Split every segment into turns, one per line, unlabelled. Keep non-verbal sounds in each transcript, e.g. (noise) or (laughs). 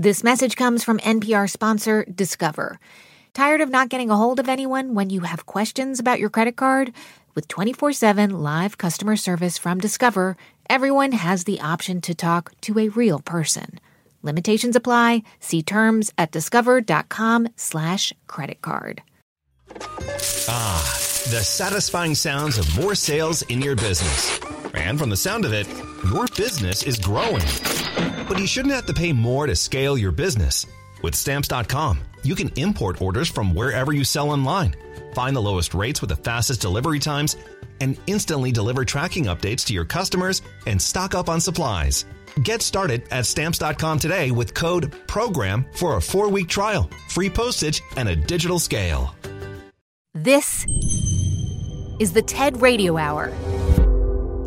This message comes from NPR sponsor Discover. Tired of not getting a hold of anyone when you have questions about your credit card? With 24 7 live customer service from Discover, everyone has the option to talk to a real person. Limitations apply. See terms at discover.com slash credit card.
Ah, the satisfying sounds of more sales in your business. And from the sound of it, your business is growing. But you shouldn't have to pay more to scale your business. With stamps.com, you can import orders from wherever you sell online, find the lowest rates with the fastest delivery times, and instantly deliver tracking updates to your customers and stock up on supplies. Get started at stamps.com today with code PROGRAM for a four week trial, free postage, and a digital scale.
This is the TED Radio Hour.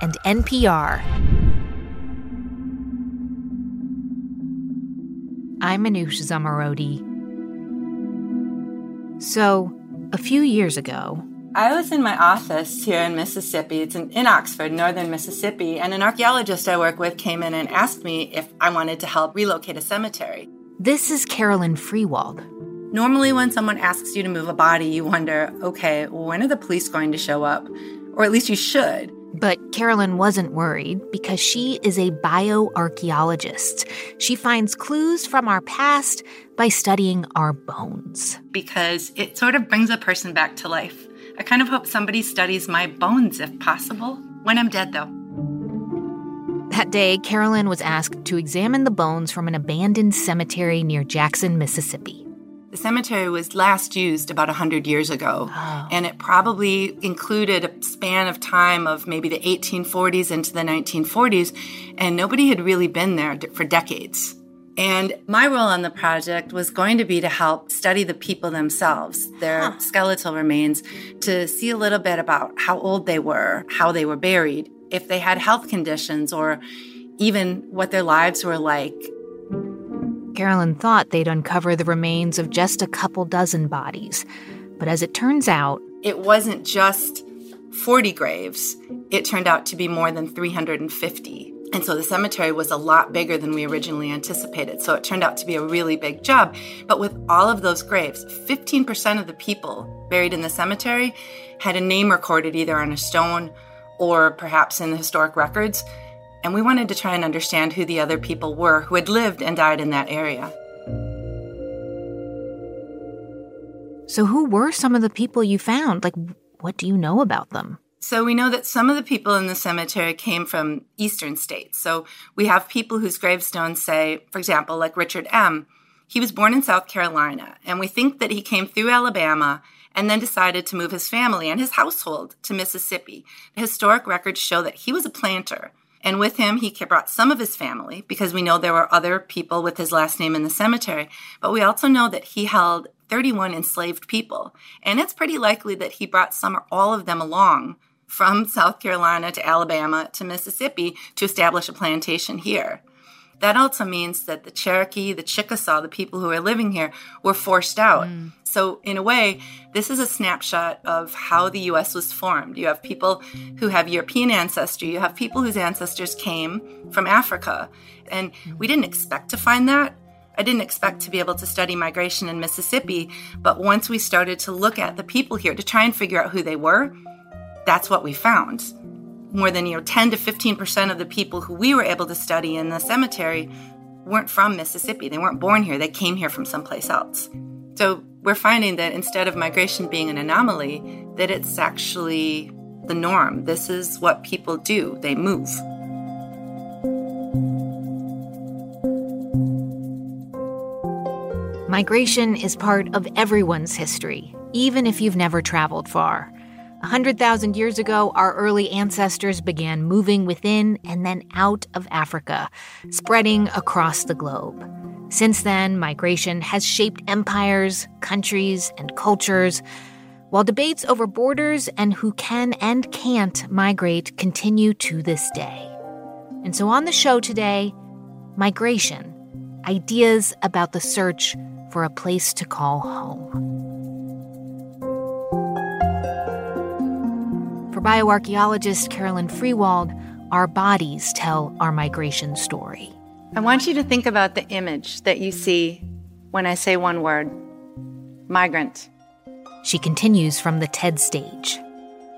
and NPR. I'm Manoush Zomorodi. So, a few years ago,
I was in my office here in Mississippi. It's in, in, Oxford, northern Mississippi, and an archaeologist I work with came in and asked me if I wanted to help relocate a cemetery.
This is Carolyn Freiwald.
Normally, when someone asks you to move a body, you wonder, okay, when are the police going to show up? Or at least you should.
But Carolyn wasn't worried because she is a bioarchaeologist. She finds clues from our past by studying our bones.
Because it sort of brings a person back to life. I kind of hope somebody studies my bones if possible. When I'm dead, though.
That day, Carolyn was asked to examine the bones from an abandoned cemetery near Jackson, Mississippi.
The cemetery was last used about 100 years ago,
oh.
and it probably included a span of time of maybe the 1840s into the 1940s, and nobody had really been there for decades. And my role on the project was going to be to help study the people themselves, their huh. skeletal remains, to see a little bit about how old they were, how they were buried, if they had health conditions, or even what their lives were like
Carolyn thought they'd uncover the remains of just a couple dozen bodies. But as it turns out,
it wasn't just 40 graves, it turned out to be more than 350. And so the cemetery was a lot bigger than we originally anticipated. So it turned out to be a really big job. But with all of those graves, 15% of the people buried in the cemetery had a name recorded either on a stone or perhaps in the historic records and we wanted to try and understand who the other people were who had lived and died in that area.
So, who were some of the people you found? Like, what do you know about them?
So, we know that some of the people in the cemetery came from eastern states. So, we have people whose gravestones say, for example, like Richard M., he was born in South Carolina, and we think that he came through Alabama and then decided to move his family and his household to Mississippi. The historic records show that he was a planter and with him, he brought some of his family because we know there were other people with his last name in the cemetery. But we also know that he held 31 enslaved people. And it's pretty likely that he brought some or all of them along from South Carolina to Alabama to Mississippi to establish a plantation here. That also means that the Cherokee, the Chickasaw, the people who are living here, were forced out. Mm. So, in a way, this is a snapshot of how the US was formed. You have people who have European ancestry, you have people whose ancestors came from Africa. And we didn't expect to find that. I didn't expect to be able to study migration in Mississippi, but once we started to look at the people here to try and figure out who they were, that's what we found. More than you know 10 to 15% of the people who we were able to study in the cemetery weren't from Mississippi. They weren't born here. They came here from someplace else. So we're finding that instead of migration being an anomaly, that it's actually the norm. This is what people do, they move.
Migration is part of everyone's history, even if you've never traveled far. A 100,000 years ago, our early ancestors began moving within and then out of Africa, spreading across the globe. Since then, migration has shaped empires, countries, and cultures, while debates over borders and who can and can't migrate continue to this day. And so on the show today, migration ideas about the search for a place to call home. For bioarchaeologist Carolyn Freiwald, our bodies tell our migration story.
I want you to think about the image that you see when I say one word migrant.
She continues from the TED stage.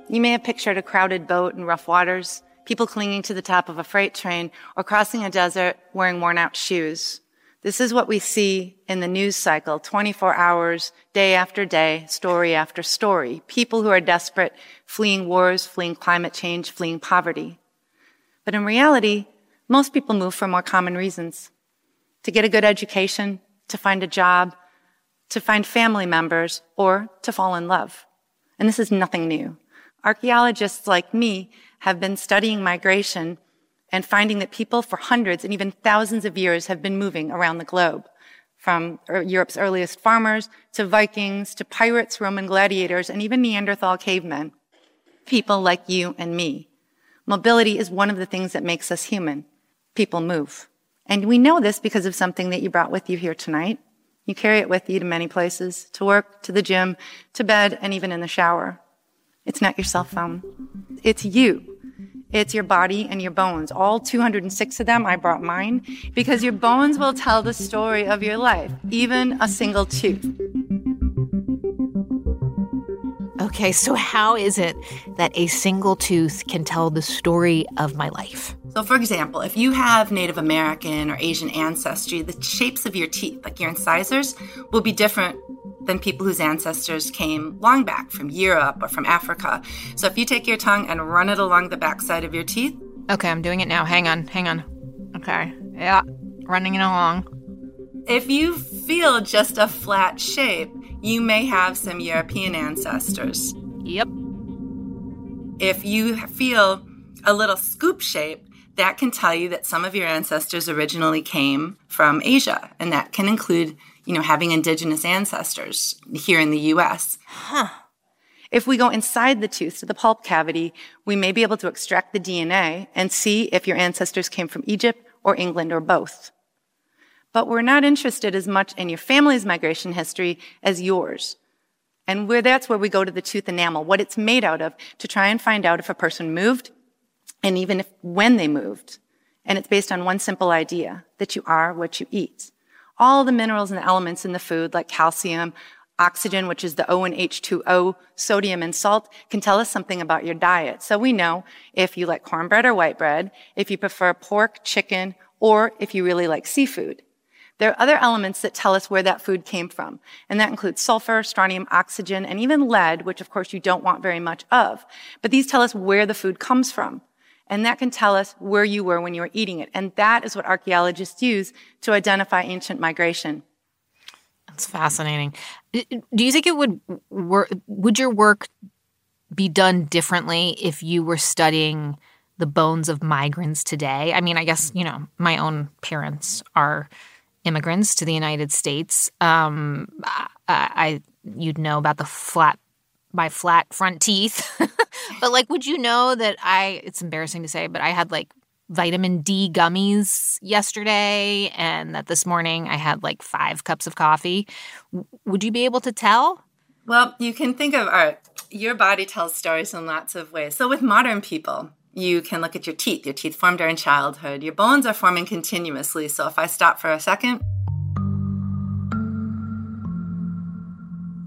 You may have pictured a crowded boat in rough waters, people clinging to the top of a freight train, or crossing a desert wearing worn out shoes. This is what we see in the news cycle 24 hours, day after day, story after story. People who are desperate, fleeing wars, fleeing climate change, fleeing poverty. But in reality, most people move for more common reasons to get a good education, to find a job, to find family members, or to fall in love. And this is nothing new. Archaeologists like me have been studying migration and finding that people for hundreds and even thousands of years have been moving around the globe. From er, Europe's earliest farmers to Vikings to pirates, Roman gladiators, and even Neanderthal cavemen. People like you and me. Mobility is one of the things that makes us human. People move. And we know this because of something that you brought with you here tonight. You carry it with you to many places, to work, to the gym, to bed, and even in the shower. It's not your cell phone. It's you. It's your body and your bones. All 206 of them, I brought mine because your bones will tell the story of your life, even a single tooth.
Okay, so how is it that a single tooth can tell the story of my life?
So, for example, if you have Native American or Asian ancestry, the shapes of your teeth, like your incisors, will be different than people whose ancestors came long back from Europe or from Africa. So, if you take your tongue and run it along the backside of your teeth.
Okay, I'm doing it now. Hang on, hang on. Okay, yeah, running it along.
If you feel just a flat shape, you may have some European ancestors.
Yep.
If you feel a little scoop shape, that can tell you that some of your ancestors originally came from Asia, and that can include, you know, having indigenous ancestors here in the US.
Huh.
If we go inside the tooth to the pulp cavity, we may be able to extract the DNA and see if your ancestors came from Egypt or England or both. But we're not interested as much in your family's migration history as yours. And where that's where we go to the tooth enamel, what it's made out of, to try and find out if a person moved and even if when they moved. And it's based on one simple idea that you are what you eat. All the minerals and elements in the food, like calcium, oxygen, which is the O and H2O, sodium and salt, can tell us something about your diet. So we know if you like cornbread or white bread, if you prefer pork, chicken, or if you really like seafood. There are other elements that tell us where that food came from, and that includes sulfur, strontium, oxygen, and even lead, which of course you don't want very much of. But these tell us where the food comes from. And that can tell us where you were when you were eating it. And that is what archaeologists use to identify ancient migration.
That's fascinating. Do you think it would work? Would your work be done differently if you were studying the bones of migrants today? I mean, I guess, you know, my own parents are immigrants to the United States. Um, I, I you'd know about the flat my flat front teeth. (laughs) but like, would you know that I, it's embarrassing to say, but I had like vitamin D gummies yesterday and that this morning I had like five cups of coffee. would you be able to tell?
Well, you can think of art. Your body tells stories in lots of ways. So with modern people, you can look at your teeth. Your teeth formed during childhood. Your bones are forming continuously. So if I stop for a second,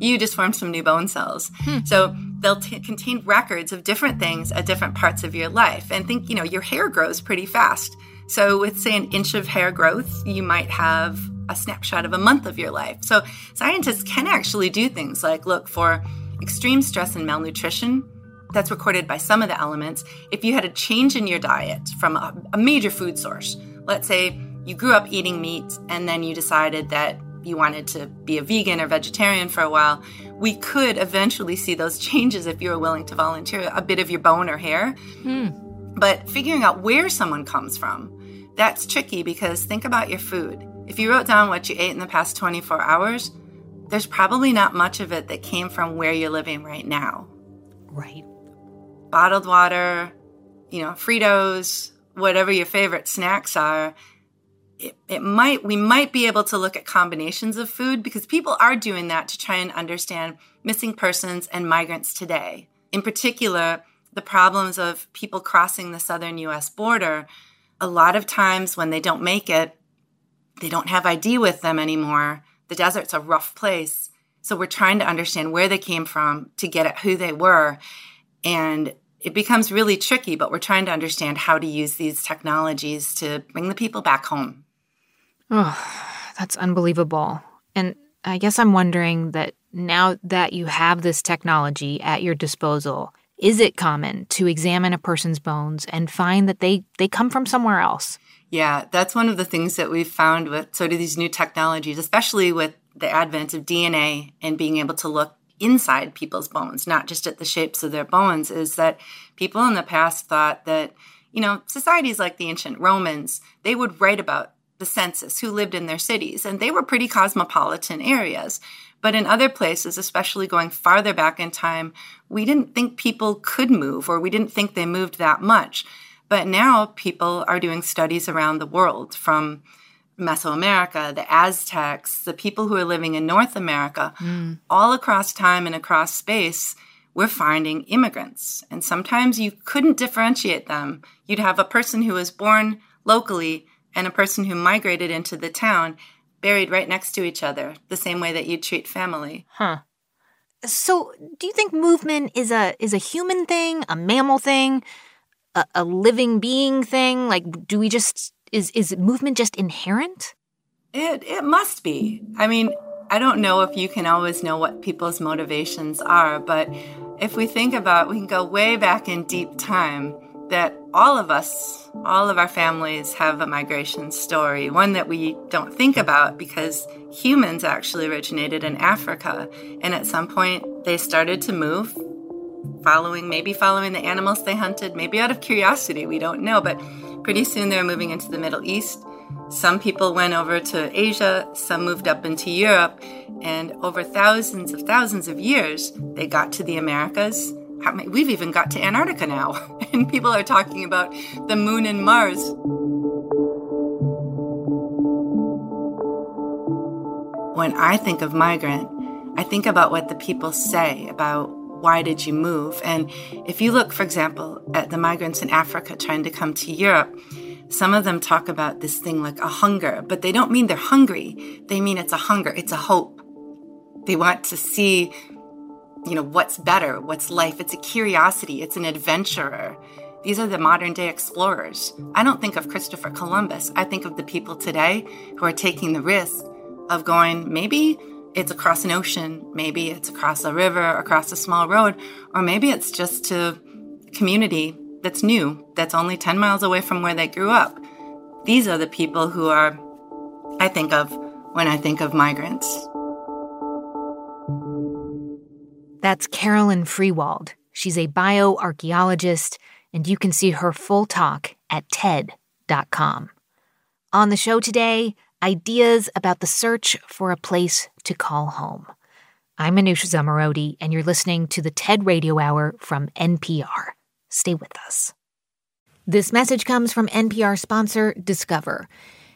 you just formed some new bone cells. Hmm. So they'll t- contain records of different things at different parts of your life. And think, you know, your hair grows pretty fast. So with, say, an inch of hair growth, you might have a snapshot of a month of your life. So scientists can actually do things like look for extreme stress and malnutrition that's recorded by some of the elements. If you had a change in your diet from a, a major food source, let's say you grew up eating meat and then you decided that you wanted to be a vegan or vegetarian for a while, we could eventually see those (laughs) changes if you were willing to volunteer a bit of your bone or hair.
Hmm.
But figuring out where someone comes from, that's tricky because think about your food. If you wrote down what you ate in the past 24 hours, there's probably not much of it that came from where you're living right now.
Right.
Bottled water, you know, Fritos, whatever your favorite snacks are, it, it might we might be able to look at combinations of food because people are doing that to try and understand missing persons and migrants today. In particular, the problems of people crossing the southern US border. A lot of times when they don't make it, they don't have ID with them anymore. The desert's a rough place. So we're trying to understand where they came from to get at who they were. And it becomes really tricky, but we're trying to understand how to use these technologies to bring the people back home.
Oh, that's unbelievable. And I guess I'm wondering that now that you have this technology at your disposal, is it common to examine a person's bones and find that they, they come from somewhere else?
Yeah, that's one of the things that we've found with sort of these new technologies, especially with the advent of DNA and being able to look inside people's bones, not just at the shapes of their bones, is that people in the past thought that, you know, societies like the ancient Romans, they would write about the census who lived in their cities, and they were pretty cosmopolitan areas. But in other places, especially going farther back in time, we didn't think people could move or we didn't think they moved that much. But now people are doing studies around the world from Mesoamerica, the Aztecs, the people who are living in North America, mm. all across time and across space, we're finding immigrants. And sometimes you couldn't differentiate them. You'd have a person who was born locally and a person who migrated into the town buried right next to each other, the same way that you treat family.
Huh. So, do you think movement is a is a human thing, a mammal thing, a, a living being thing? Like, do we just is is movement just inherent?
It it must be. I mean, I don't know if you can always know what people's motivations are, but if we think about, we can go way back in deep time that all of us, all of our families have a migration story, one that we don't think about because humans actually originated in Africa. And at some point, they started to move, following, maybe following the animals they hunted, maybe out of curiosity, we don't know. But Pretty soon they were moving into the Middle East. Some people went over to Asia, some moved up into Europe, and over thousands of thousands of years, they got to the Americas. We've even got to Antarctica now, (laughs) and people are talking about the moon and Mars. When I think of migrant, I think about what the people say about why did you move? And if you look, for example, at the migrants in Africa trying to come to Europe, some of them talk about this thing like a hunger, but they don't mean they're hungry. They mean it's a hunger, it's a hope. They want to see, you know, what's better, what's life. It's a curiosity, it's an adventurer. These are the modern day explorers. I don't think of Christopher Columbus. I think of the people today who are taking the risk of going maybe it's across an ocean, maybe it's across a river, across a small road, or maybe it's just to community that's new, that's only 10 miles away from where they grew up. These are the people who are, I think of when I think of migrants.
That's Carolyn Freiwald. She's a bioarchaeologist, and you can see her full talk at TED.com. On the show today, ideas about the search for a place to call home. I'm Manoush Zomorodi, and you're listening to the TED Radio Hour from NPR. Stay with us. This message comes from NPR sponsor Discover.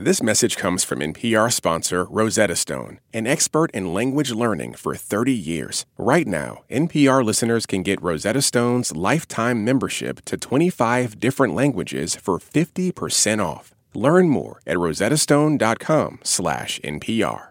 This message comes from NPR sponsor Rosetta Stone, an expert in language learning for 30 years. Right now, NPR listeners can get Rosetta Stone's lifetime membership to 25 different languages for 50% off. Learn more at rosettastone.com/npr.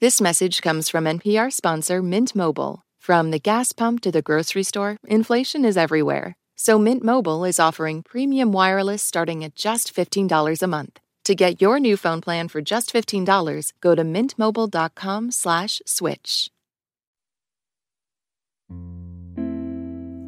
This message comes from NPR sponsor Mint Mobile. From the gas pump to the grocery store, inflation is everywhere. So Mint Mobile is offering premium wireless starting at just $15 a month. To get your new phone plan for just $15, go to mintmobile.com slash switch.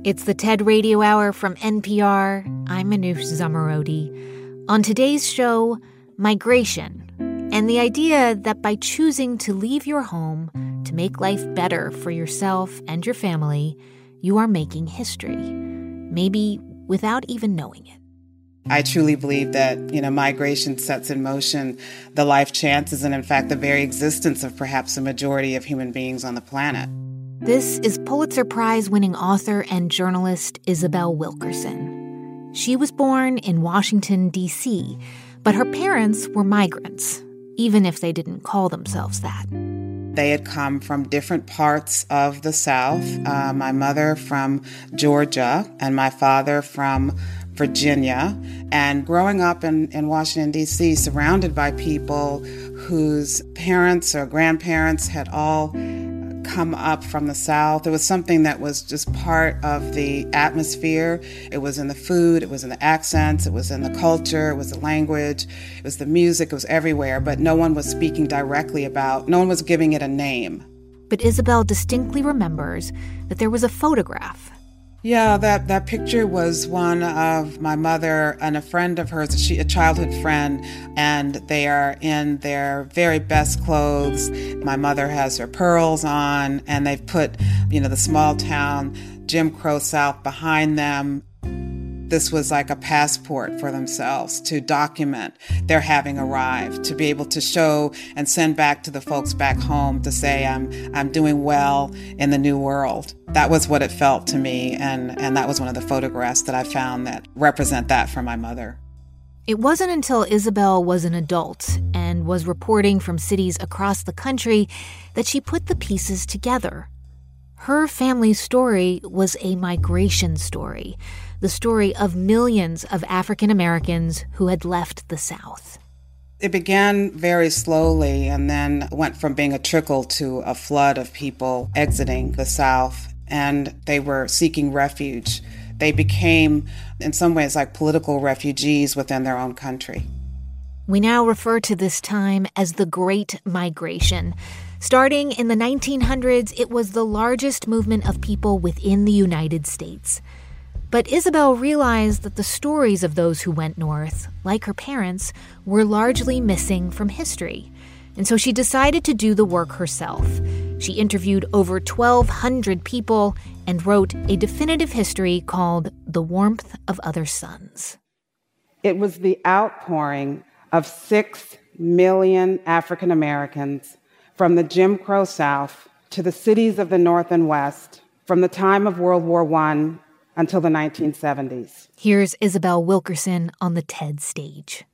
It's the TED Radio Hour from NPR. I'm Manoush Zomorodi. On today's show, migration and the idea that by choosing to leave your home to make life better for yourself and your family, you are making history, maybe without even knowing it.
I truly believe that, you know, migration sets in motion the life chances and in fact the very existence of perhaps the majority of human beings on the planet.
This is Pulitzer Prize winning author and journalist Isabel Wilkerson. She was born in Washington, D.C., but her parents were migrants, even if they didn't call themselves that.
They had come from different parts of the South. Uh, my mother from Georgia, and my father from Virginia. And growing up in, in Washington, D.C., surrounded by people whose parents or grandparents had all come up from the South. It was something that was just part of the atmosphere. It was in the food, it was in the accents, it was in the culture, it was the language, it was the music, it was everywhere, but no one was speaking directly about, no one was giving it a name.
But Isabel distinctly remembers that there was a photograph
yeah, that, that picture was one of my mother and a friend of hers, she, a childhood friend, and they are in their very best clothes. My mother has her pearls on, and they've put, you know, the small town Jim Crow South behind them this was like a passport for themselves to document their having arrived, to be able to show and send back to the folks back home to say, I'm, I'm doing well in the new world. That was what it felt to me. And, and that was one of the photographs that I found that represent that for my mother.
It wasn't until Isabel was an adult and was reporting from cities across the country that she put the pieces together. Her family's story was a migration story the story of millions of African Americans who had left the South.
It began very slowly and then went from being a trickle to a flood of people exiting the South, and they were seeking refuge. They became, in some ways, like political refugees within their own country.
We now refer to this time as the Great Migration. Starting in the 1900s, it was the largest movement of people within the United States. But Isabel realized that the stories of those who went north, like her parents, were largely missing from history. And so she decided to do the work herself. She interviewed over 1,200 people and wrote a definitive history called The Warmth of Other Suns.
It was the outpouring of six million African Americans from the Jim Crow South to the cities of the North and West from the time of World War I until the 1970s.
Here's Isabel Wilkerson on the TED stage.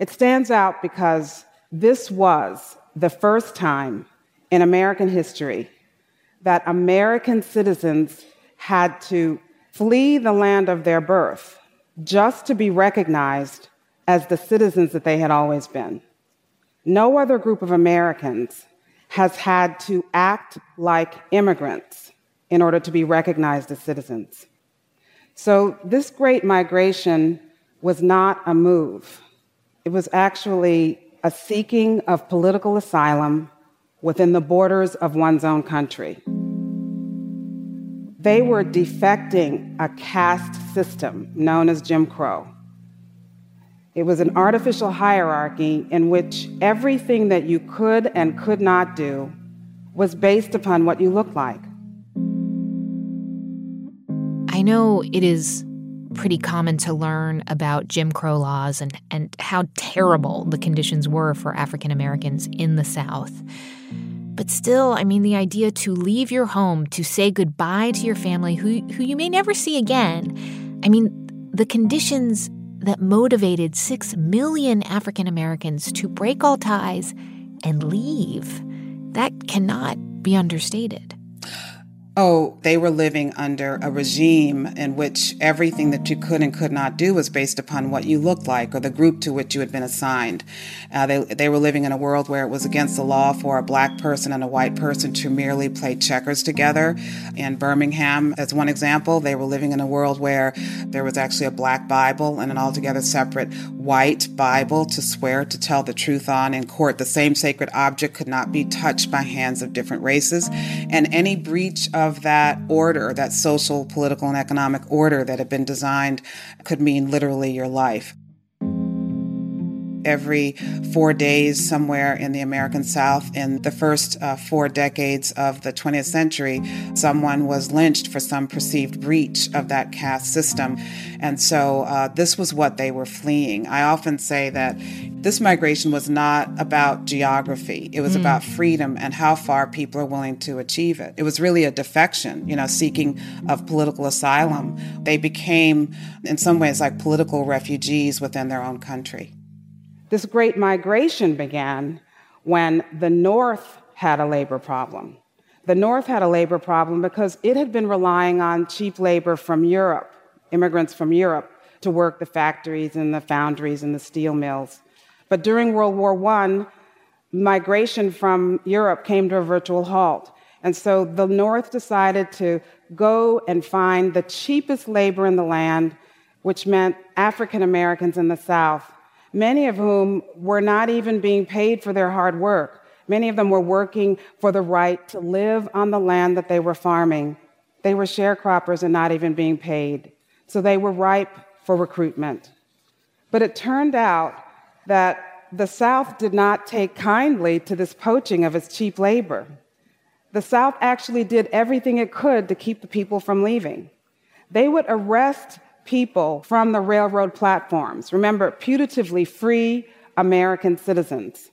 It stands out because this was the first time in American history that American citizens had to flee the land of their birth just to be recognized as the citizens that they had always been. No other group of Americans has had to act like immigrants in order to be recognized as citizens. So, this great migration was not a move, it was actually a seeking of political asylum within the borders of one's own country. They were defecting a caste system known as Jim Crow. It was an artificial hierarchy in which everything that you could and could not do was based upon what you looked like.
I know it is pretty common to learn about Jim Crow laws and, and how terrible the conditions were for African Americans in the South. But still, I mean, the idea to leave your home, to say goodbye to your family who, who you may never see again, I mean, the conditions that motivated six million African Americans to break all ties and leave, that cannot be understated.
Oh, they were living under a regime in which everything that you could and could not do was based upon what you looked like or the group to which you had been assigned. Uh, they, they were living in a world where it was against the law for a black person and a white person to merely play checkers together. In Birmingham, as one example, they were living in a world where there was actually a black Bible and an altogether separate white Bible to swear to tell the truth on in court. The same sacred object could not be touched by hands of different races. And any breach of of that order, that social, political, and economic order that had been designed, could mean literally your life every four days somewhere in the American South. In the first uh, four decades of the 20th century, someone was lynched for some perceived breach of that caste system. And so uh, this was what they were fleeing. I often say that this migration was not about geography, it was mm. about freedom and how far people are willing to achieve it. It was really a defection, you know, seeking of political asylum. They became, in some ways, like political refugees within their own country. This great migration began when the North had a labor problem. The North had a labor problem because it had been relying on cheap labor from Europe, immigrants from Europe, to work the factories and the foundries and the steel mills. But during World War I, migration from Europe came to a virtual halt. And so the North decided to go and find the cheapest labor in the land, which meant African Americans in the South many of whom were not even being paid for their hard work. Many of them were working for the right to live on the land that they were farming. They were sharecroppers and not even being paid. So they were ripe for recruitment. But it turned out that the South did not take kindly to this poaching of its cheap labor. The South actually did everything it could to keep the people from leaving. They would arrest people from the railroad platforms. Remember, putatively free American citizens.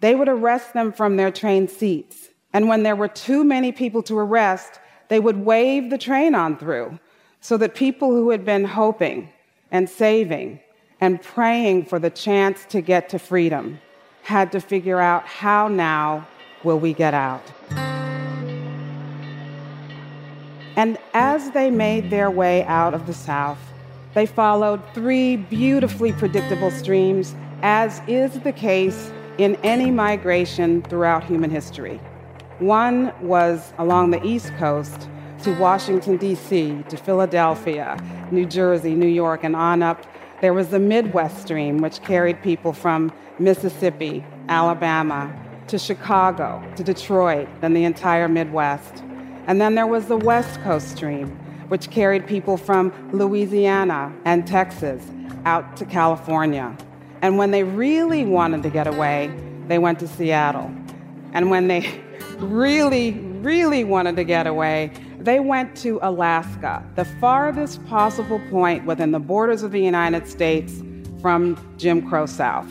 They would arrest them from their train seats. And when there were too many people to arrest, they would wave the train on through so that people who had been hoping and saving and praying for the chance to get to freedom had to figure out how now will we get out. And as they made their way out of the South, they followed three beautifully predictable streams, as is the case in any migration throughout human history. One was along the East Coast to Washington, D.C., to Philadelphia, New Jersey, New York, and on up. There was the Midwest Stream, which carried people from Mississippi, Alabama, to Chicago, to Detroit, and the entire Midwest. And then there was the West Coast Stream, which carried people from Louisiana and Texas out to California. And when they really wanted to get away, they went to Seattle. And when they (laughs) really, really wanted to get away, they went to Alaska, the farthest possible point within the borders of the United States from Jim Crow South.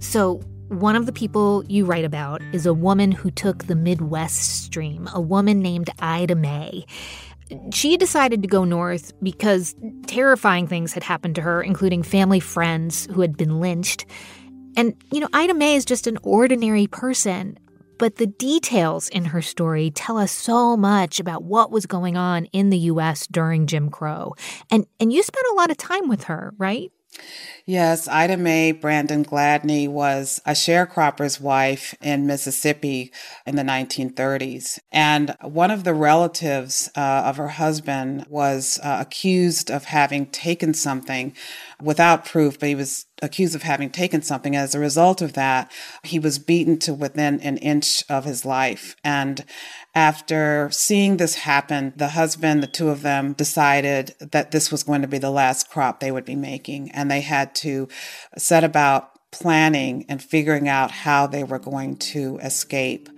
So, one of the people you write about is a woman who took the Midwest stream, a woman named Ida Mae. She decided to go north because terrifying things had happened to her, including family friends who had been lynched. And, you know, Ida Mae is just an ordinary person, but the details in her story tell us so much about what was going on in the US during Jim Crow. And and you spent a lot of time with her, right?
Yes, Ida Mae Brandon Gladney was a sharecropper's wife in Mississippi in the 1930s. And one of the relatives uh, of her husband was uh, accused of having taken something without proof, but he was accused of having taken something. As a result of that, he was beaten to within an inch of his life. And after seeing this happen, the husband, the two of them decided that this was going to be the last crop they would be making. And they had to set about planning and figuring out how they were going to escape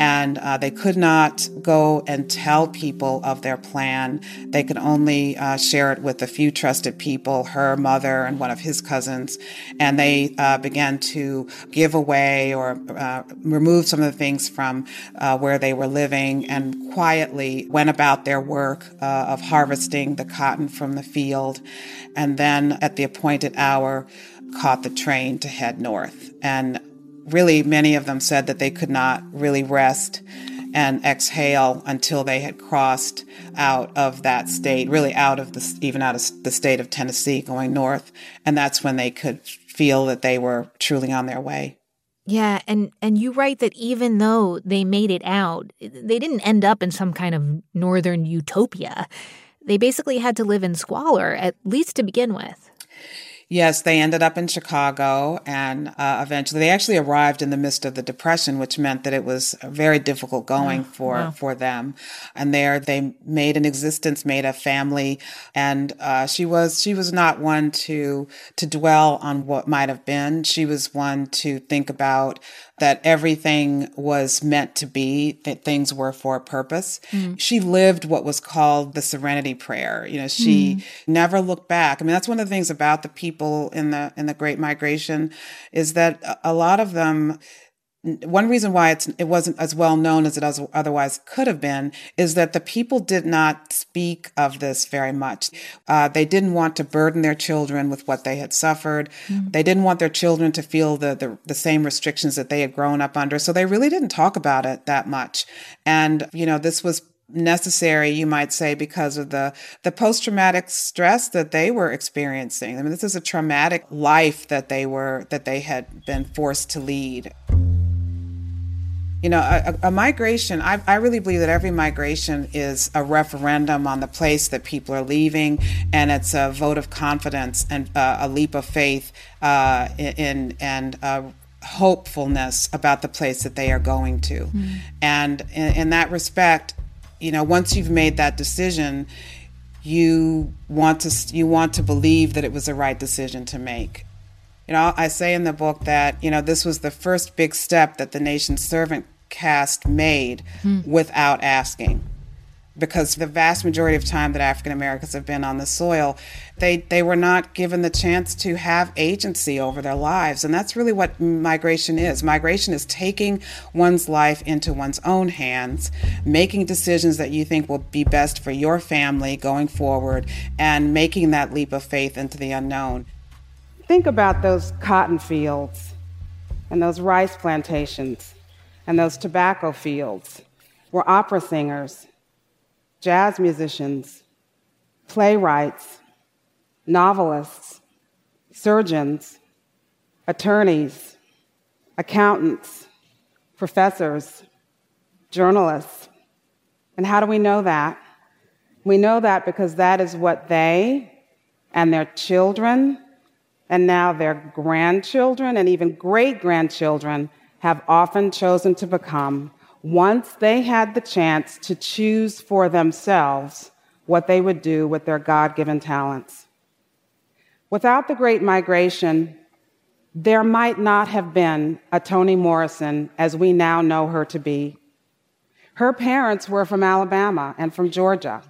and uh, they could not go and tell people of their plan. They could only uh, share it with a few trusted people, her mother and one of his cousins, and they uh, began to give away or uh, remove some of the things from uh, where they were living and quietly went about their work uh, of harvesting the cotton from the field, and then at the appointed hour caught the train to head north. And
really many of them said that they could not really rest and exhale until they had crossed out of that state, really out of the, even out of the state of Tennessee going north. And that's when they could feel that they were truly on their way.
Yeah, and and you write that even though they made it out, they didn't end up in some kind of northern utopia. They basically had to live in squalor, at least to begin with.
Yes, they ended up in Chicago and uh, eventually they actually arrived in the midst of the depression, which meant that it was very difficult going oh, for, wow. for them. And there they made an existence, made a family. And, uh, she was, she was not one to, to dwell on what might have been. She was one to think about that everything was meant to be, that things were for a purpose. Mm. She lived what was called the serenity prayer. You know, she mm. never looked back. I mean, that's one of the things about the people in the in the Great Migration is that a lot of them one reason why it's, it wasn't as well known as it otherwise could have been is that the people did not speak of this very much. Uh, they didn't want to burden their children with what they had suffered. Mm. They didn't want their children to feel the, the, the same restrictions that they had grown up under. So they really didn't talk about it that much. And, you know, this was necessary you might say because of the the post traumatic stress that they were experiencing i mean this is a traumatic life that they were that they had been forced to lead you know, a, a migration, I, I, really believe that every migration is a referendum on the place that people are leaving, and it's a vote of confidence and uh, a leap of faith uh, in, and uh, hopefulness about the place that they are going to. Mm. And in, in that respect, you know, once you've made that decision, you want to you want to believe that it was the right decision to make. You know, I say in the book that, you know, this was the first big step that the nation's servant caste made hmm. without asking. Because the vast majority of time that African Americans have been on the soil, they, they were not given the chance to have agency over their lives. And that's really what migration is. Migration is taking one's life into one's own hands, making decisions that you think will be best for your family going forward, and making that leap of faith into the unknown.
Think about those cotton fields and those rice plantations and those tobacco fields where opera singers, jazz musicians, playwrights, novelists, surgeons, attorneys, accountants, professors, journalists. And how do we know that? We know that because that is what they and their children and now their grandchildren and even great grandchildren have often chosen to become once they had the chance to choose for themselves what they would do with their God given talents. Without the Great Migration, there might not have been a Toni Morrison as we now know her to be. Her parents were from Alabama and from Georgia.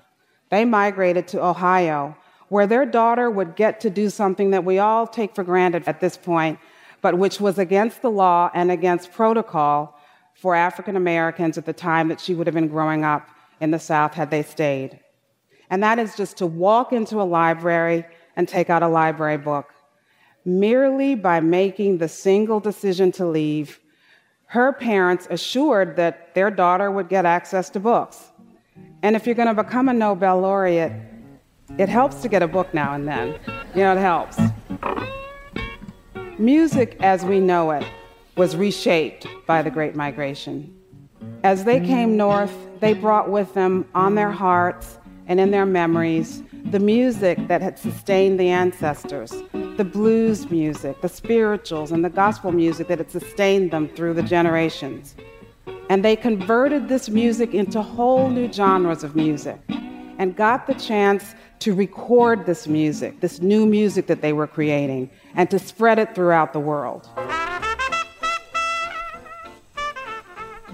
They migrated to Ohio where their daughter would get to do something that we all take for granted at this point, but which was against the law and against protocol for African Americans at the time that she would have been growing up in the South had they stayed. And that is just to walk into a library and take out a library book. Merely by making the single decision to leave, her parents assured that their daughter would get access to books. And if you're going to become a Nobel laureate, it helps to get a book now and then. You know, it helps. Music as we know it was reshaped by the Great Migration. As they came north, they brought with them on their hearts and in their memories the music that had sustained the ancestors, the blues music, the spirituals, and the gospel music that had sustained them through the generations. And they converted this music into whole new genres of music and got the chance to record this music, this new music that they were creating, and to spread it throughout the world.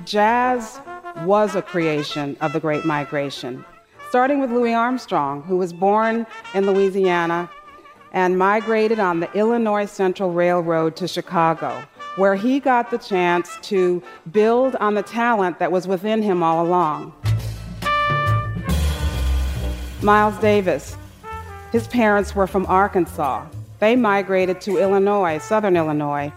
Jazz was a creation of the Great Migration, starting with Louis Armstrong, who was born in Louisiana and migrated on the Illinois Central Railroad to Chicago, where he got the chance to build on the talent that was within him all along. Miles Davis. His parents were from Arkansas. They migrated to Illinois, southern Illinois.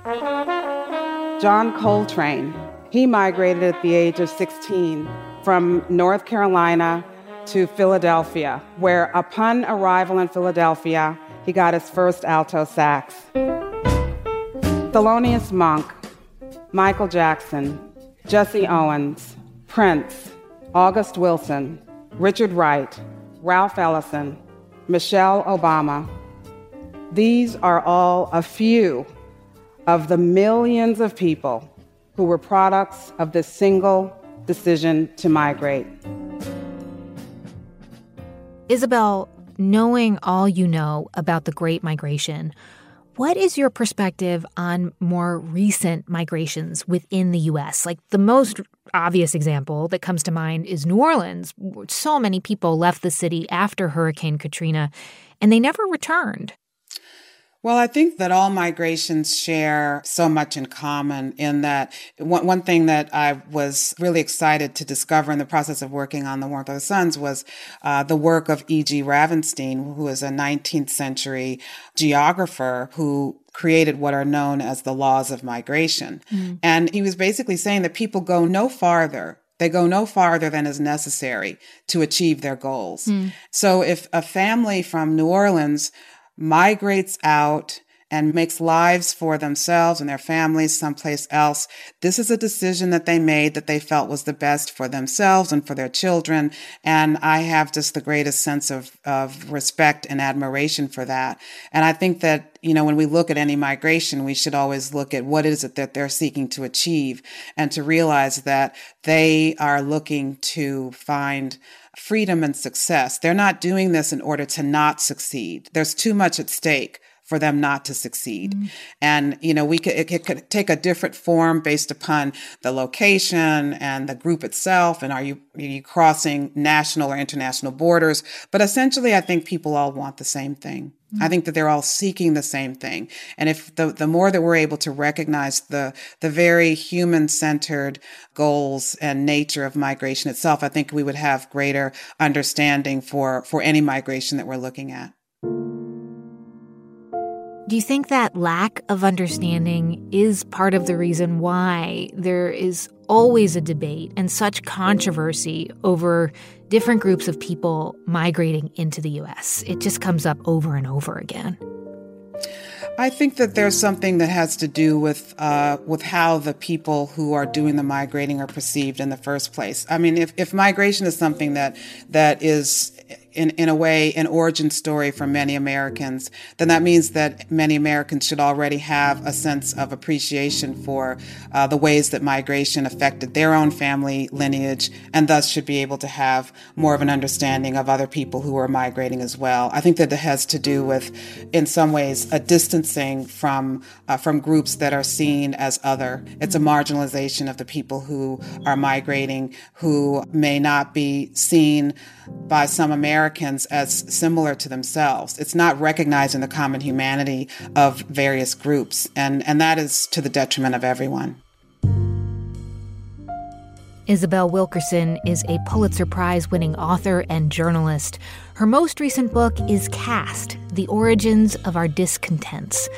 John Coltrane, he migrated at the age of 16 from North Carolina to Philadelphia, where upon arrival in Philadelphia, he got his first alto sax. Thelonious Monk, Michael Jackson, Jesse Owens, Prince, August Wilson, Richard Wright, Ralph Ellison, Michelle Obama. These are all a few of the millions of people who were products of this single decision to migrate.
Isabel, knowing all you know about the Great Migration, what is your perspective on more recent migrations within the U.S.? Like the most obvious example that comes to mind is New Orleans. So many people left the city after Hurricane Katrina and they never returned.
Well, I think that all migrations share so much in common in that one, one thing that I was really excited to discover in the process of working on The Warmth of Other Suns was uh, the work of E.G. Ravenstein, who is a 19th century geographer who created what are known as the laws of migration. Mm. And he was basically saying that people go no farther they go no farther than is necessary to achieve their goals. Mm. So if a family from New Orleans migrates out and makes lives for themselves and their families someplace else. This is a decision that they made that they felt was the best for themselves and for their children. And I have just the greatest sense of, of respect and admiration for that. And I think that, you know, when we look at any migration, we should always look at what is it that they're seeking to achieve and to realize that they are looking to find freedom and success. They're not doing this in order to not succeed. There's too much at stake for them not to succeed. Mm-hmm. And, you know, we could, it, it, could take a different form based upon the location and the group itself. And are you, are you crossing national or international borders? But essentially, I think people all want the same thing. I think that they're all seeking the same thing. And if the, the more that we're able to recognize the, the very human centered goals and nature of migration itself, I think we would have greater understanding for, for any migration that we're looking at.
Do you think that lack of understanding is part of the reason why there is always a debate and such controversy over different groups of people migrating into the US. It just comes up over and over again.
I think that there's something that has to do with uh, with how the people who are doing the migrating are perceived in the first place. I mean, if, if migration is something that that is in, in a way, an origin story for many Americans, then that means that many Americans should already have a sense of appreciation for uh, the ways that migration affected their own family lineage, and thus should be able to have more of an understanding of other people who are migrating as well. I think that it has to do with, in some ways, a distancing from uh, from groups that are seen as other. It's a marginalization of the people who are migrating, who may not be seen by some Americans as similar to themselves. It's not recognizing the common humanity of various groups, and, and that is to the detriment of everyone.
Isabel Wilkerson is a Pulitzer Prize winning author and journalist. Her most recent book is Caste The Origins of Our Discontents.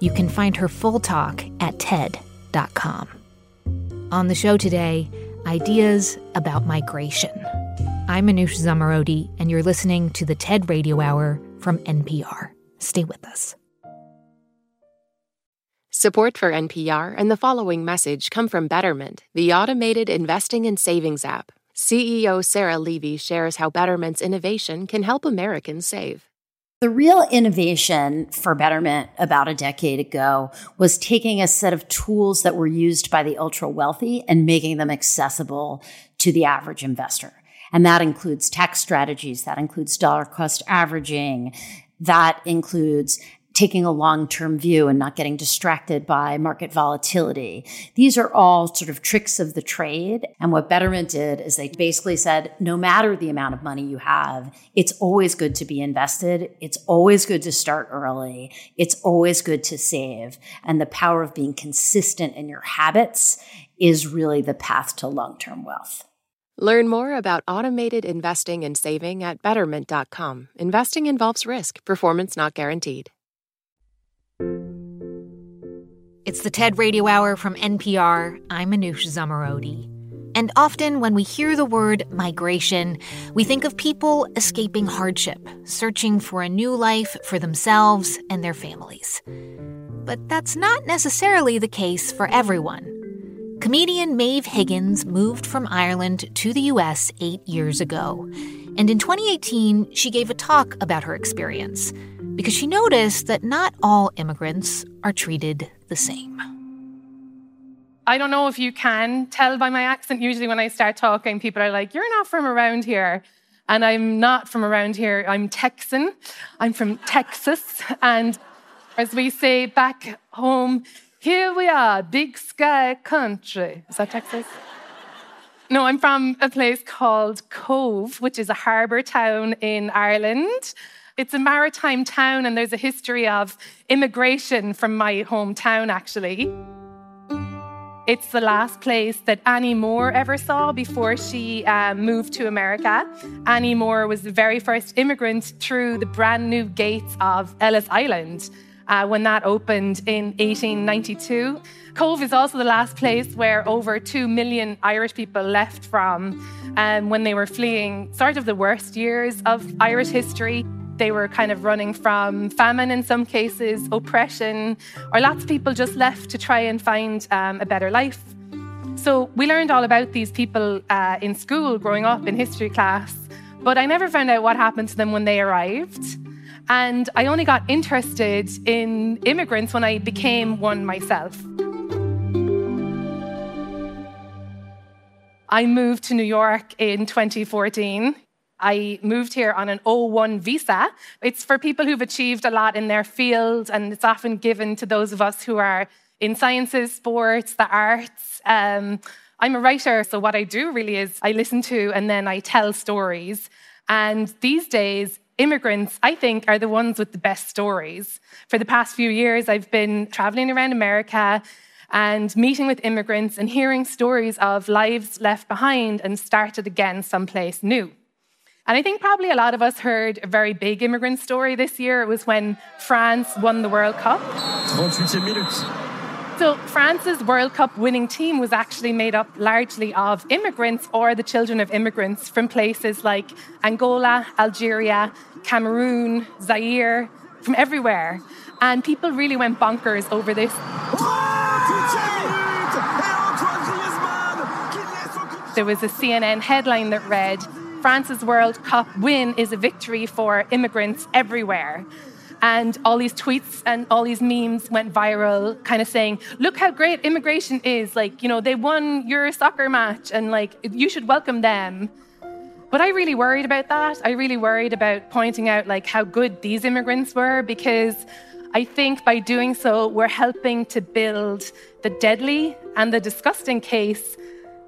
You can find her full talk at TED.com. On the show today, ideas about migration. I'm Manoush Zomorodi, and you're listening to the TED Radio Hour from NPR. Stay with us.
Support for NPR and the following message come from Betterment, the automated investing and savings app. CEO Sarah Levy shares how Betterment's innovation can help Americans save.
The real innovation for Betterment about a decade ago was taking a set of tools that were used by the ultra wealthy and making them accessible to the average investor. And that includes tax strategies, that includes dollar cost averaging, that includes taking a long term view and not getting distracted by market volatility. These are all sort of tricks of the trade. And what Betterment did is they basically said no matter the amount of money you have, it's always good to be invested. It's always good to start early. It's always good to save. And the power of being consistent in your habits is really the path to long term wealth.
Learn more about automated investing and saving at betterment.com. Investing involves risk, performance not guaranteed.
It's the TED Radio Hour from NPR. I'm Manoush Zomorodi. And often when we hear the word migration, we think of people escaping hardship, searching for a new life for themselves and their families. But that's not necessarily the case for everyone. Comedian Maeve Higgins moved from Ireland to the US eight years ago. And in 2018, she gave a talk about her experience because she noticed that not all immigrants are treated the same.
I don't know if you can tell by my accent. Usually, when I start talking, people are like, You're not from around here. And I'm not from around here. I'm Texan. I'm from Texas. And as we say back home, here we are, big sky country. Is that Texas? No, I'm from a place called Cobh, which is a harbour town in Ireland. It's a maritime town, and there's a history of immigration from my hometown, actually. It's the last place that Annie Moore ever saw before she uh, moved to America. Annie Moore was the very first immigrant through the brand new gates of Ellis Island uh, when that opened in 1892. Cobh is also the last place where over 2 million Irish people left from um, when they were fleeing sort of the worst years of Irish history. They were kind of running from famine in some cases, oppression, or lots of people just left to try and find um, a better life. So we learned all about these people uh, in school growing up in history class, but I never found out what happened to them when they arrived. And I only got interested in immigrants when I became one myself. I moved to New York in 2014. I moved here on an O1 visa. It's for people who've achieved a lot in their field, and it's often given to those of us who are in sciences, sports, the arts. Um, I'm a writer, so what I do really is I listen to and then I tell stories. And these days, immigrants, I think, are the ones with the best stories. For the past few years, I've been traveling around America and meeting with immigrants and hearing stories of lives left behind and started again someplace new. And I think probably a lot of us heard a very big immigrant story this year. It was when France won the World Cup. So, France's World Cup winning team was actually made up largely of immigrants or the children of immigrants from places like Angola, Algeria, Cameroon, Zaire, from everywhere. And people really went bonkers over this. There was a CNN headline that read, France's World Cup win is a victory for immigrants everywhere. And all these tweets and all these memes went viral, kind of saying, Look how great immigration is. Like, you know, they won your soccer match and like, you should welcome them. But I really worried about that. I really worried about pointing out like how good these immigrants were because I think by doing so, we're helping to build the deadly and the disgusting case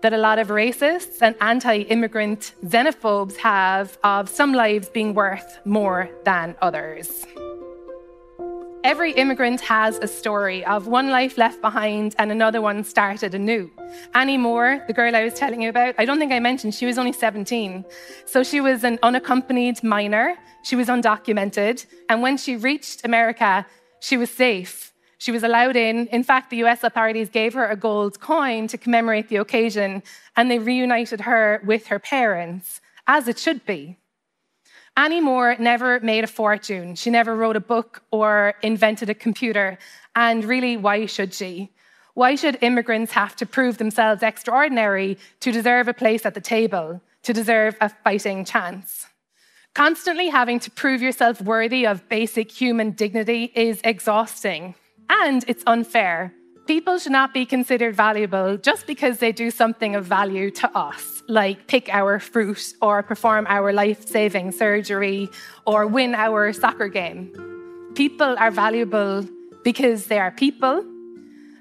that a lot of racists and anti immigrant xenophobes have of some lives being worth more than others. Every immigrant has a story of one life left behind and another one started anew. Annie Moore, the girl I was telling you about, I don't think I mentioned, she was only 17. So she was an unaccompanied minor, she was undocumented, and when she reached America, she was safe she was allowed in. In fact, the US authorities gave her a gold coin to commemorate the occasion, and they reunited her with her parents, as it should be. Annie Moore never made a fortune. She never wrote a book or invented a computer. And really, why should she? Why should immigrants have to prove themselves extraordinary to deserve a place at the table, to deserve a fighting chance? Constantly having to prove yourself worthy of basic human dignity is exhausting and it's unfair. People should not be considered valuable just because they do something of value to us, like pick our fruit or perform our life saving surgery or win our soccer game. People are valuable because they are people.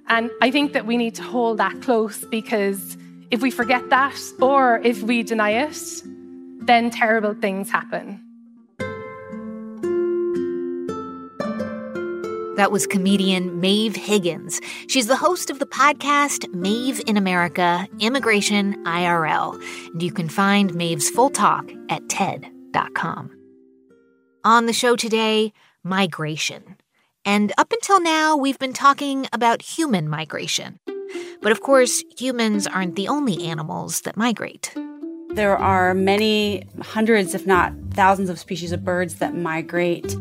And I think that we need to hold that close because if we forget that or if we deny it, then terrible things happen.
That was comedian Maeve Higgins. She's the host of the podcast Maeve in America Immigration IRL. And you can find Maeve's full talk at TED.com. On the show today, migration. And up until now, we've been talking about human migration. But of course, humans aren't the only animals that migrate.
There are many hundreds, if not thousands, of species of birds that migrate.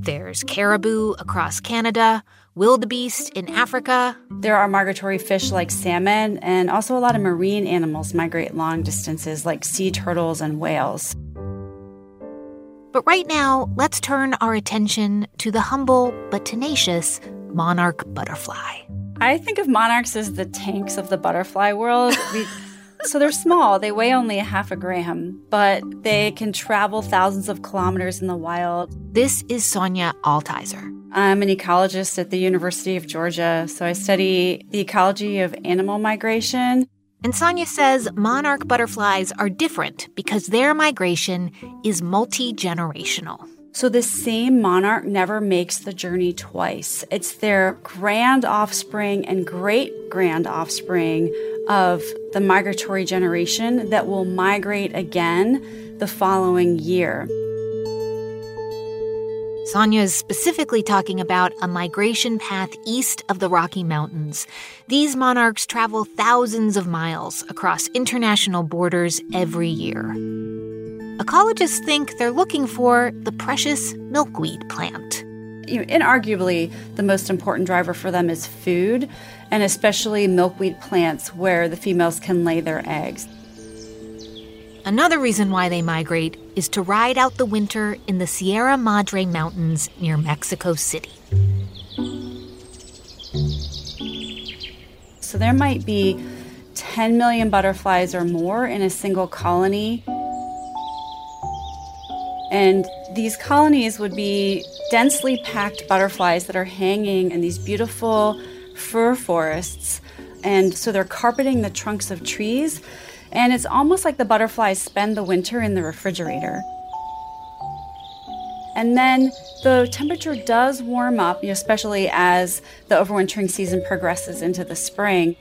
There's caribou across Canada, wildebeest in Africa.
There are migratory fish like salmon, and also a lot of marine animals migrate long distances like sea turtles and whales.
But right now, let's turn our attention to the humble but tenacious monarch butterfly.
I think of monarchs as the tanks of the butterfly world. (laughs) So they're small, they weigh only a half a gram, but they can travel thousands of kilometers in the wild.
This is Sonia Altizer.
I'm an ecologist at the University of Georgia, so I study the ecology of animal migration.
And Sonia says monarch butterflies are different because their migration is multi generational.
So the same monarch never makes the journey twice. It's their grand offspring and great grand offspring of the migratory generation that will migrate again the following year.
Sonia is specifically talking about a migration path east of the Rocky Mountains. These monarchs travel thousands of miles across international borders every year. Ecologists think they're looking for the precious milkweed plant.
Inarguably, the most important driver for them is food, and especially milkweed plants where the females can lay their eggs.
Another reason why they migrate is to ride out the winter in the Sierra Madre Mountains near Mexico City.
So there might be 10 million butterflies or more in a single colony. And these colonies would be densely packed butterflies that are hanging in these beautiful fir forests. And so they're carpeting the trunks of trees and it's almost like the butterflies spend the winter in the refrigerator. And then the temperature does warm up, especially as the overwintering season progresses into the spring.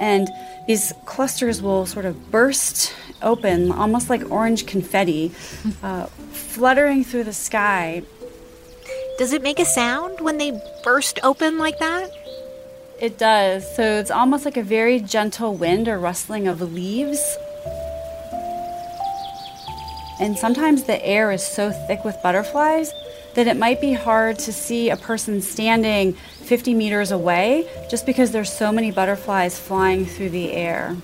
And these clusters will sort of burst open, almost like orange confetti, (laughs) uh, fluttering through the sky.
Does it make a sound when they burst open like that?
It does. So it's almost like a very gentle wind or rustling of leaves. And sometimes the air is so thick with butterflies that it might be hard to see a person standing 50 meters away just because there's so many butterflies flying through the air.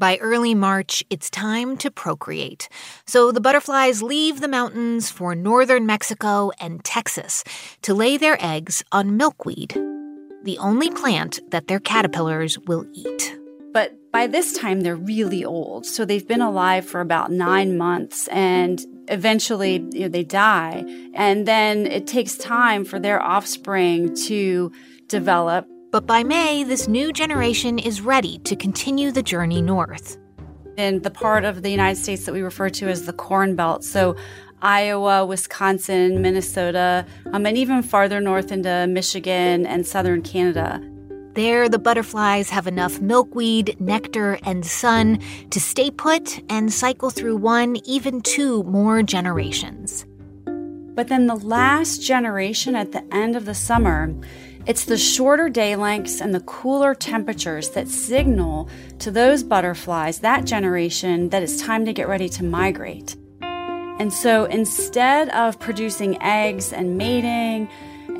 By early March, it's time to procreate. So the butterflies leave the mountains for northern Mexico and Texas to lay their eggs on milkweed, the only plant that their caterpillars will eat.
But by this time, they're really old. So they've been alive for about nine months and eventually you know, they die. And then it takes time for their offspring to develop
but by May, this new generation is ready to continue the journey north.
In the part of the United States that we refer to as the Corn Belt, so Iowa, Wisconsin, Minnesota, um, and even farther north into Michigan and southern Canada.
There, the butterflies have enough milkweed, nectar, and sun to stay put and cycle through one, even two more generations.
But then the last generation at the end of the summer it's the shorter day lengths and the cooler temperatures that signal to those butterflies, that generation, that it's time to get ready to migrate. And so instead of producing eggs and mating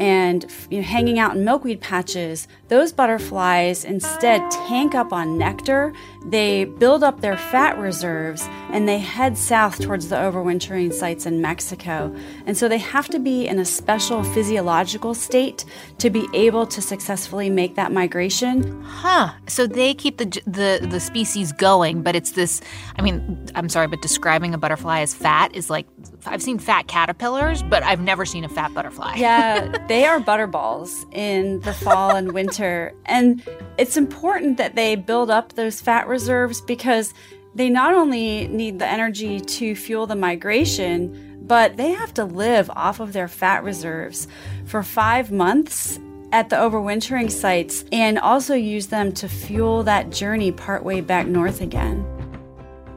and you know, hanging out in milkweed patches, those butterflies instead tank up on nectar, they build up their fat reserves, and they head south towards the overwintering sites in Mexico. And so they have to be in a special physiological state to be able to successfully make that migration.
Huh. So they keep the the the species going, but it's this I mean, I'm sorry, but describing a butterfly as fat is like I've seen fat caterpillars, but I've never seen a fat butterfly.
Yeah, (laughs) they are butterballs in the fall and winter. And it's important that they build up those fat reserves because they not only need the energy to fuel the migration, but they have to live off of their fat reserves for five months at the overwintering sites and also use them to fuel that journey partway back north again.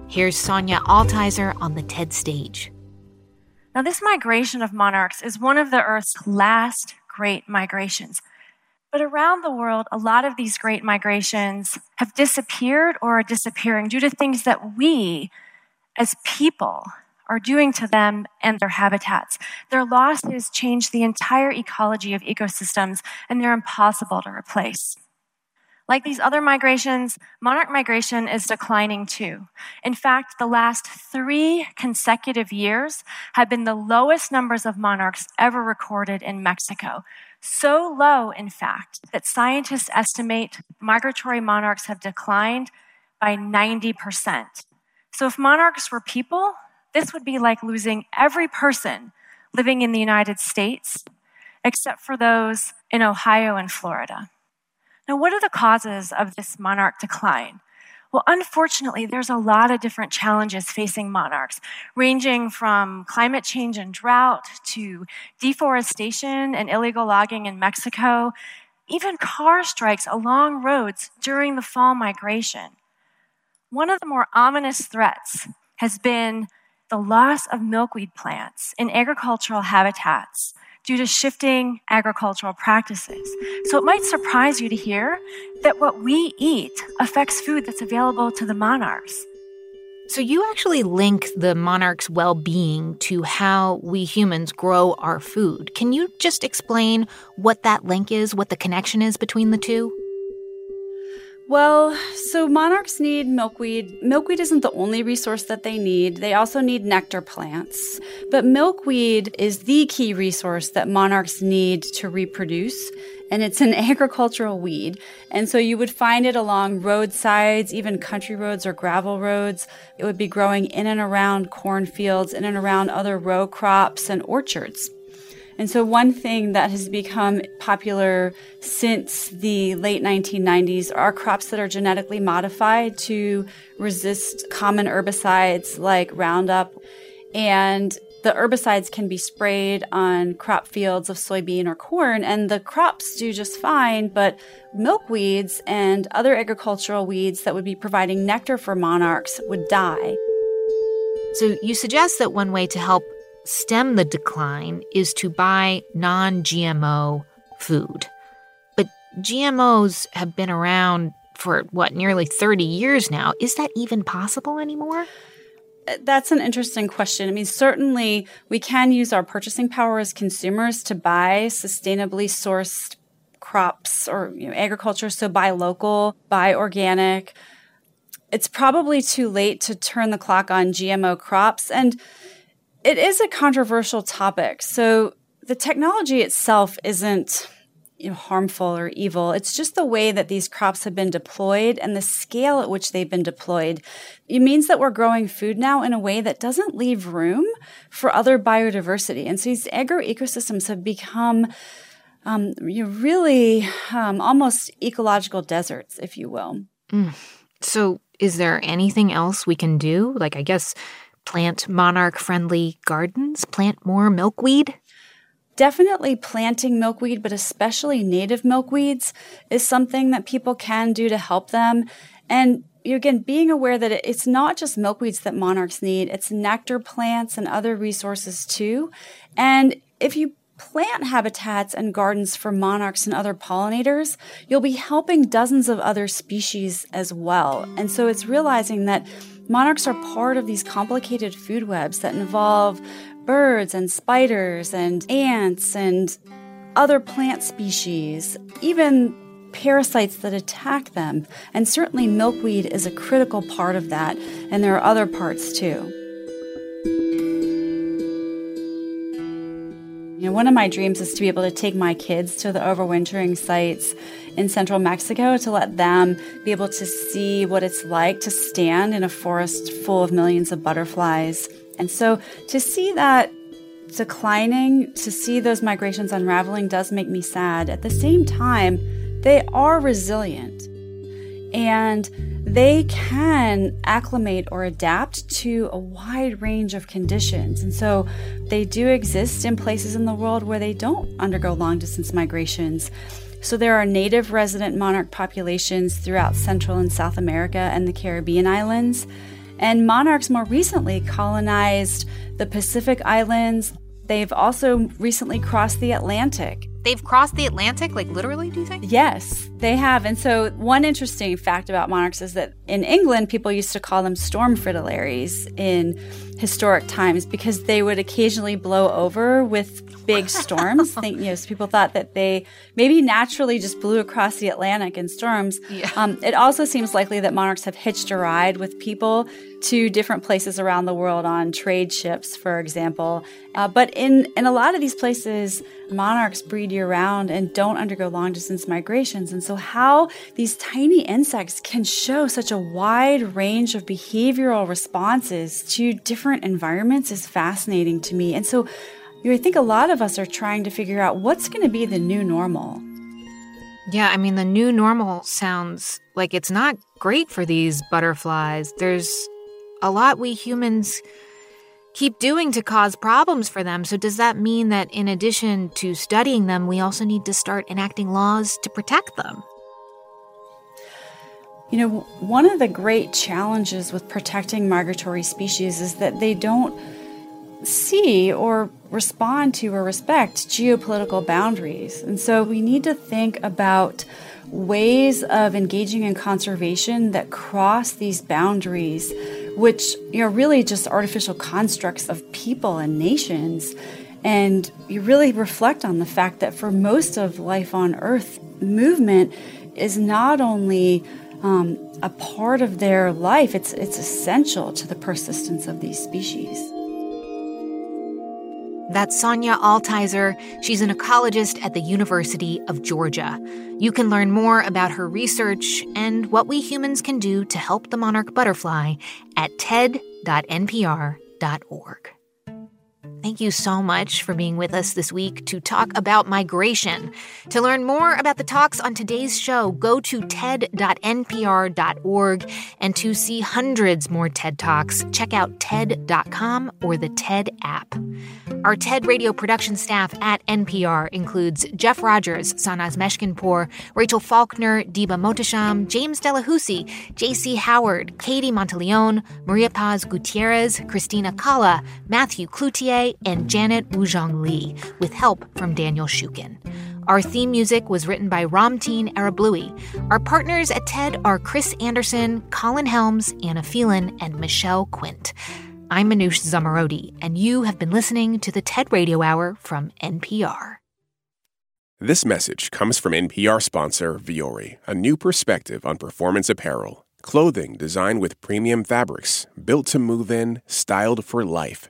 Here's Sonia Altizer on the TED stage.
Now, this migration of monarchs is one of the Earth's last great migrations. But around the world, a lot of these great migrations have disappeared or are disappearing due to things that we, as people, are doing to them and their habitats. Their losses change the entire ecology of ecosystems, and they're impossible to replace. Like these other migrations, monarch migration is declining too. In fact, the last three consecutive years have been the lowest numbers of monarchs ever recorded in Mexico. So low, in fact, that scientists estimate migratory monarchs have declined by 90%. So if monarchs were people, this would be like losing every person living in the United States, except for those in Ohio and Florida. Now, what are the causes of this monarch decline? Well, unfortunately, there's a lot of different challenges facing monarchs, ranging from climate change and drought to deforestation and illegal logging in Mexico, even car strikes along roads during the fall migration. One of the more ominous threats has been the loss of milkweed plants in agricultural habitats due to shifting agricultural practices. So it might surprise you to hear that what we eat affects food that's available to the monarchs.
So you actually link the monarch's well being to how we humans grow our food. Can you just explain what that link is, what the connection is between the two?
Well, so monarchs need milkweed. Milkweed isn't the only resource that they need. They also need nectar plants. But milkweed is the key resource that monarchs need to reproduce. And it's an (laughs) agricultural weed. And so you would find it along roadsides, even country roads or gravel roads. It would be growing in and around cornfields, in and around other row crops and orchards. And so, one thing that has become popular since the late 1990s are crops that are genetically modified to resist common herbicides like Roundup. And the herbicides can be sprayed on crop fields of soybean or corn, and the crops do just fine, but milkweeds and other agricultural weeds that would be providing nectar for monarchs would die.
So, you suggest that one way to help stem the decline is to buy non GMO food. But GMOs have been around for what, nearly 30 years now. Is that even possible anymore?
Uh, that's an interesting question. I mean, certainly we can use our purchasing power as consumers to buy sustainably sourced crops or you know, agriculture. So buy local, buy organic. It's probably too late to turn the clock on GMO crops. And it is a controversial topic. So the technology itself isn't you know, harmful or evil. It's just the way that these crops have been deployed and the scale at which they've been deployed. It means that we're growing food now in a way that doesn't leave room for other biodiversity. And so these agro ecosystems have become um, you know, really um, almost ecological deserts, if you will. Mm.
So, is there anything else we can do? Like, I guess plant monarch friendly gardens, plant more milkweed?
Definitely planting milkweed, but especially native milkweeds, is something that people can do to help them. And again, being aware that it's not just milkweeds that monarchs need, it's nectar plants and other resources too. And if you plant habitats and gardens for monarchs and other pollinators, you'll be helping dozens of other species as well. And so it's realizing that monarchs are part of these complicated food webs that involve birds and spiders and ants and other plant species, even parasites that attack them. And certainly milkweed is a critical part of that, and there are other parts too. You know, one of my dreams is to be able to take my kids to the overwintering sites in central Mexico to let them be able to see what it's like to stand in a forest full of millions of butterflies. And so to see that declining, to see those migrations unraveling does make me sad. At the same time, they are resilient. And they can acclimate or adapt to a wide range of conditions. And so they do exist in places in the world where they don't undergo long distance migrations. So there are native resident monarch populations throughout Central and South America and the Caribbean islands. And monarchs more recently colonized the Pacific Islands. They've also recently crossed the Atlantic.
They've crossed the Atlantic, like literally, do you think?
Yes, they have. And so, one interesting fact about monarchs is that in England, people used to call them storm fritillaries in historic times because they would occasionally blow over with big (laughs) storms. Think, you know, so people thought that they maybe naturally just blew across the Atlantic in storms. Yeah. Um, it also seems likely that monarchs have hitched a ride with people to different places around the world on trade ships, for example. Uh, but in, in a lot of these places, monarchs breed year round and don't undergo long distance migrations. And so, how these tiny insects can show such a wide range of behavioral responses to different environments is fascinating to me. And so, you know, I think a lot of us are trying to figure out what's going to be the new normal.
Yeah, I mean, the new normal sounds like it's not great for these butterflies. There's a lot we humans keep doing to cause problems for them. So, does that mean that in addition to studying them, we also need to start enacting laws to protect them?
You know, one of the great challenges with protecting migratory species is that they don't see or respond to or respect geopolitical boundaries. And so we need to think about ways of engaging in conservation that cross these boundaries, which are really just artificial constructs of people and nations. And you really reflect on the fact that for most of life on Earth, movement is not only um, a part of their life, it's, it's essential to the persistence of these species.
That's Sonia Altizer. She's an ecologist at the University of Georgia. You can learn more about her research and what we humans can do to help the monarch butterfly at ted.npr.org. Thank you so much for being with us this week to talk about migration. To learn more about the talks on today's show, go to ted.npr.org. And to see hundreds more TED Talks, check out TED.com or the TED app. Our TED radio production staff at NPR includes Jeff Rogers, Sanaz Meshkinpour, Rachel Faulkner, Diba Mohtasham, James Delahoussaye, J.C. Howard, Katie Monteleone, Maria Paz Gutierrez, Christina Cala, Matthew Cloutier, and Janet Woojeong Lee, with help from Daniel Shukin. Our theme music was written by Ramtin Arablouei. Our partners at TED are Chris Anderson, Colin Helms, Anna Phelan, and Michelle Quint. I'm Manoush Zomorodi, and you have been listening to the TED Radio Hour from NPR.
This message comes from NPR sponsor Vuori, a new perspective on performance apparel. Clothing designed with premium fabrics, built to move in, styled for life.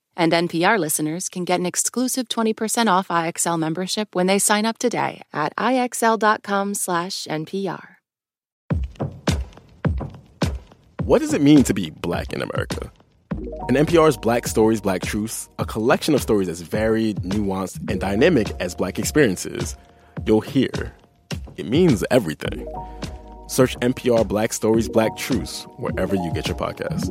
And NPR listeners can get an exclusive 20% off IXL membership when they sign up today at IXL.com/NPR.
What does it mean to be black in America? In NPR's Black Stories, Black Truths, a collection of stories as varied, nuanced, and dynamic as black experiences, you'll hear it means everything. Search NPR Black Stories, Black Truths wherever you get your podcasts.